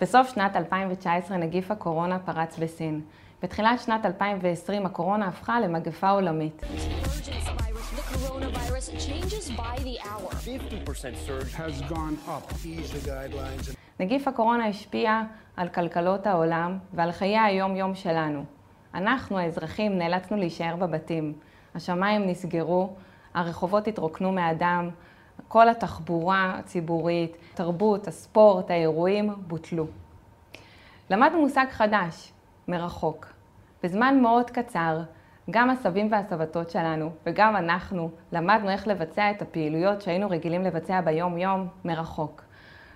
בסוף שנת 2019 נגיף הקורונה פרץ בסין. בתחילת שנת 2020 הקורונה הפכה למגפה עולמית. נגיף הקורונה השפיע על כלכלות העולם ועל חיי היום-יום שלנו. אנחנו, האזרחים, נאלצנו להישאר בבתים. השמיים נסגרו, הרחובות התרוקנו מאדם, כל התחבורה הציבורית, תרבות, הספורט, האירועים, בוטלו. למדנו מושג חדש, מרחוק. בזמן מאוד קצר, גם הסבים והסבתות שלנו וגם אנחנו למדנו איך לבצע את הפעילויות שהיינו רגילים לבצע ביום-יום מרחוק.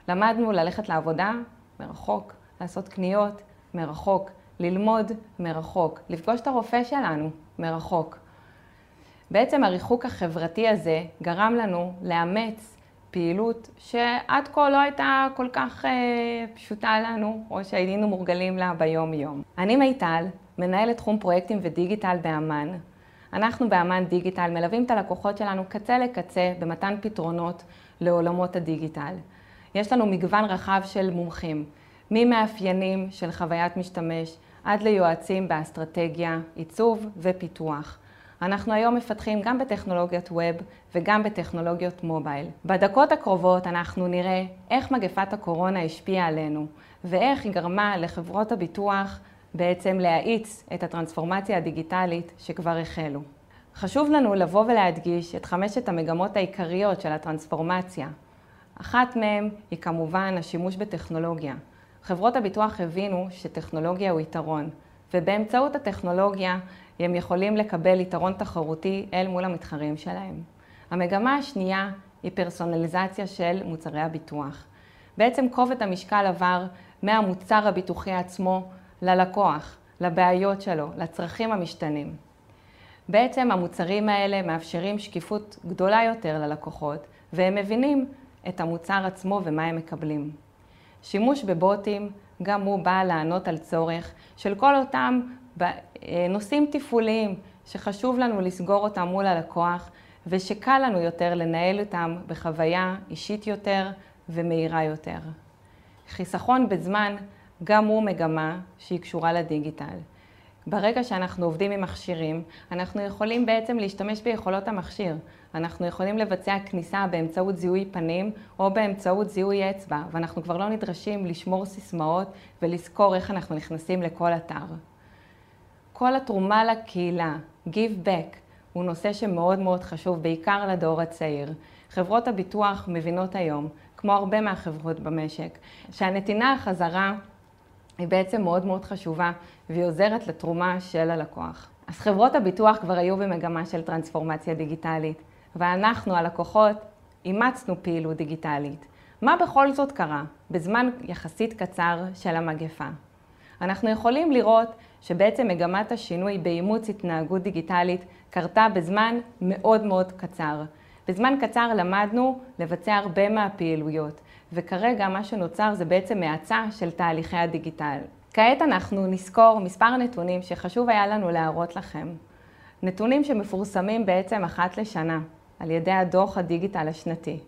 למדנו ללכת לעבודה מרחוק, לעשות קניות מרחוק, ללמוד מרחוק, לפגוש את הרופא שלנו מרחוק. בעצם הריחוק החברתי הזה גרם לנו לאמץ פעילות שעד כה לא הייתה כל כך אה, פשוטה לנו, או שהיינו מורגלים לה ביום-יום. אני מיטל, מנהלת תחום פרויקטים ודיגיטל באמ"ן. אנחנו באמ"ן דיגיטל מלווים את הלקוחות שלנו קצה לקצה במתן פתרונות לעולמות הדיגיטל. יש לנו מגוון רחב של מומחים, ממאפיינים של חוויית משתמש עד ליועצים באסטרטגיה, עיצוב ופיתוח. אנחנו היום מפתחים גם בטכנולוגיות ווב וגם בטכנולוגיות מובייל. בדקות הקרובות אנחנו נראה איך מגפת הקורונה השפיעה עלינו ואיך היא גרמה לחברות הביטוח בעצם להאיץ את הטרנספורמציה הדיגיטלית שכבר החלו. חשוב לנו לבוא ולהדגיש את חמשת המגמות העיקריות של הטרנספורמציה. אחת מהן היא כמובן השימוש בטכנולוגיה. חברות הביטוח הבינו שטכנולוגיה הוא יתרון, ובאמצעות הטכנולוגיה הם יכולים לקבל יתרון תחרותי אל מול המתחרים שלהם. המגמה השנייה היא פרסונליזציה של מוצרי הביטוח. בעצם כובד המשקל עבר מהמוצר הביטוחי עצמו ללקוח, לבעיות שלו, לצרכים המשתנים. בעצם המוצרים האלה מאפשרים שקיפות גדולה יותר ללקוחות, והם מבינים את המוצר עצמו ומה הם מקבלים. שימוש בבוטים, גם הוא בא לענות על צורך של כל אותם נושאים תפעוליים שחשוב לנו לסגור אותם מול הלקוח ושקל לנו יותר לנהל אותם בחוויה אישית יותר ומהירה יותר. חיסכון בזמן גם הוא מגמה שהיא קשורה לדיגיטל. ברגע שאנחנו עובדים עם מכשירים, אנחנו יכולים בעצם להשתמש ביכולות המכשיר. אנחנו יכולים לבצע כניסה באמצעות זיהוי פנים או באמצעות זיהוי אצבע, ואנחנו כבר לא נדרשים לשמור סיסמאות ולזכור איך אנחנו נכנסים לכל אתר. כל התרומה לקהילה, Give Back, הוא נושא שמאוד מאוד חשוב, בעיקר לדור הצעיר. חברות הביטוח מבינות היום, כמו הרבה מהחברות במשק, שהנתינה החזרה היא בעצם מאוד מאוד חשובה והיא עוזרת לתרומה של הלקוח. אז חברות הביטוח כבר היו במגמה של טרנספורמציה דיגיטלית, ואנחנו, הלקוחות, אימצנו פעילות דיגיטלית. מה בכל זאת קרה בזמן יחסית קצר של המגפה? אנחנו יכולים לראות שבעצם מגמת השינוי באימוץ התנהגות דיגיטלית קרתה בזמן מאוד מאוד קצר. בזמן קצר למדנו לבצע הרבה מהפעילויות, וכרגע מה שנוצר זה בעצם האצה של תהליכי הדיגיטל. כעת אנחנו נסקור מספר נתונים שחשוב היה לנו להראות לכם. נתונים שמפורסמים בעצם אחת לשנה על ידי הדוח הדיגיטל השנתי.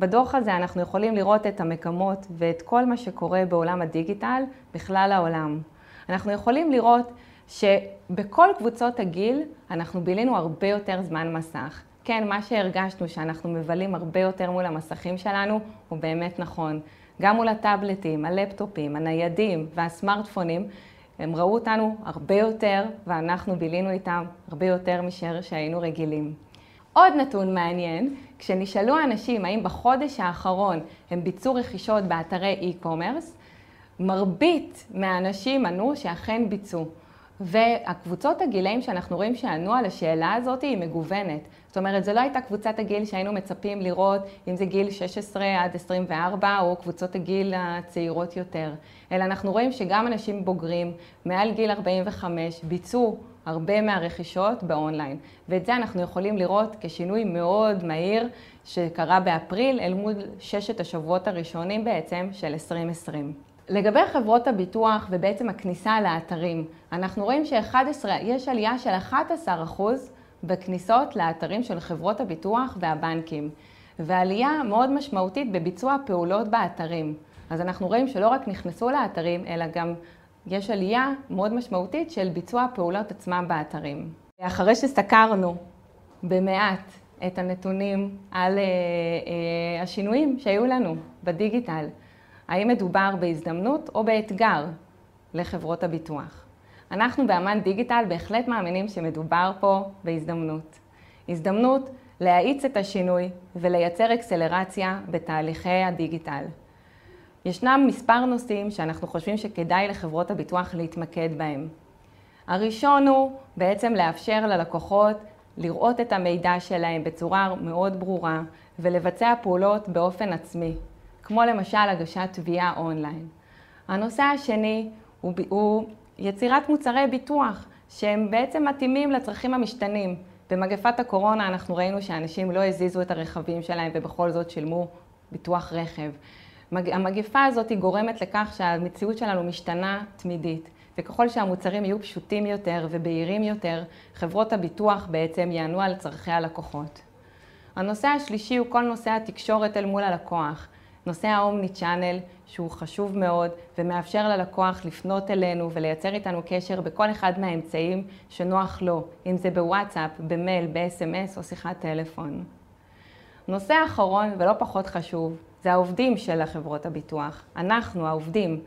בדוח הזה אנחנו יכולים לראות את המגמות ואת כל מה שקורה בעולם הדיגיטל בכלל העולם. אנחנו יכולים לראות שבכל קבוצות הגיל אנחנו בילינו הרבה יותר זמן מסך. כן, מה שהרגשנו שאנחנו מבלים הרבה יותר מול המסכים שלנו הוא באמת נכון. גם מול הטאבלטים, הלפטופים, הניידים והסמארטפונים, הם ראו אותנו הרבה יותר ואנחנו בילינו איתם הרבה יותר משאר שהיינו רגילים. עוד נתון מעניין, כשנשאלו האנשים האם בחודש האחרון הם ביצעו רכישות באתרי e-commerce, מרבית מהאנשים ענו שאכן ביצעו. והקבוצות הגילאים שאנחנו רואים שענו על השאלה הזאת היא מגוונת. זאת אומרת, זו לא הייתה קבוצת הגיל שהיינו מצפים לראות אם זה גיל 16 עד 24 או קבוצות הגיל הצעירות יותר, אלא אנחנו רואים שגם אנשים בוגרים מעל גיל 45 ביצעו הרבה מהרכישות באונליין. ואת זה אנחנו יכולים לראות כשינוי מאוד מהיר שקרה באפריל אל מול ששת השבועות הראשונים בעצם של 2020. לגבי חברות הביטוח ובעצם הכניסה לאתרים, אנחנו רואים שיש עלייה של 11% בכניסות לאתרים של חברות הביטוח והבנקים, ועלייה מאוד משמעותית בביצוע פעולות באתרים. אז אנחנו רואים שלא רק נכנסו לאתרים, אלא גם יש עלייה מאוד משמעותית של ביצוע הפעולות עצמם באתרים. אחרי שסקרנו במעט את הנתונים על uh, uh, השינויים שהיו לנו בדיגיטל, האם מדובר בהזדמנות או באתגר לחברות הביטוח? אנחנו באמן דיגיטל בהחלט מאמינים שמדובר פה בהזדמנות. הזדמנות להאיץ את השינוי ולייצר אקסלרציה בתהליכי הדיגיטל. ישנם מספר נושאים שאנחנו חושבים שכדאי לחברות הביטוח להתמקד בהם. הראשון הוא בעצם לאפשר ללקוחות לראות את המידע שלהם בצורה מאוד ברורה ולבצע פעולות באופן עצמי, כמו למשל הגשת תביעה אונליין. הנושא השני הוא, הוא יצירת מוצרי ביטוח שהם בעצם מתאימים לצרכים המשתנים. במגפת הקורונה אנחנו ראינו שאנשים לא הזיזו את הרכבים שלהם ובכל זאת שילמו ביטוח רכב. המגפה הזאת היא גורמת לכך שהמציאות שלנו משתנה תמידית, וככל שהמוצרים יהיו פשוטים יותר ובהירים יותר, חברות הביטוח בעצם יענו על צורכי הלקוחות. הנושא השלישי הוא כל נושא התקשורת אל מול הלקוח. נושא האומני צ'אנל, שהוא חשוב מאוד ומאפשר ללקוח לפנות אלינו ולייצר איתנו קשר בכל אחד מהאמצעים שנוח לו, אם זה בוואטסאפ, במייל, ב-SMS או שיחת טלפון. נושא אחרון ולא פחות חשוב, זה העובדים של החברות הביטוח. אנחנו, העובדים.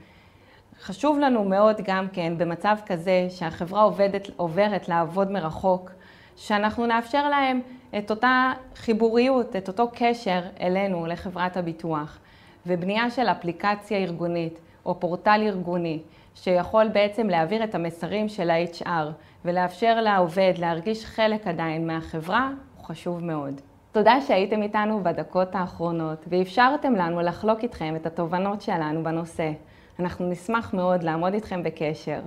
חשוב לנו מאוד גם כן במצב כזה שהחברה עובדת, עוברת לעבוד מרחוק, שאנחנו נאפשר להם את אותה חיבוריות, את אותו קשר אלינו, לחברת הביטוח. ובנייה של אפליקציה ארגונית או פורטל ארגוני שיכול בעצם להעביר את המסרים של ה-HR ולאפשר לעובד להרגיש חלק עדיין מהחברה, הוא חשוב מאוד. תודה שהייתם איתנו בדקות האחרונות ואפשרתם לנו לחלוק איתכם את התובנות שלנו בנושא. אנחנו נשמח מאוד לעמוד איתכם בקשר.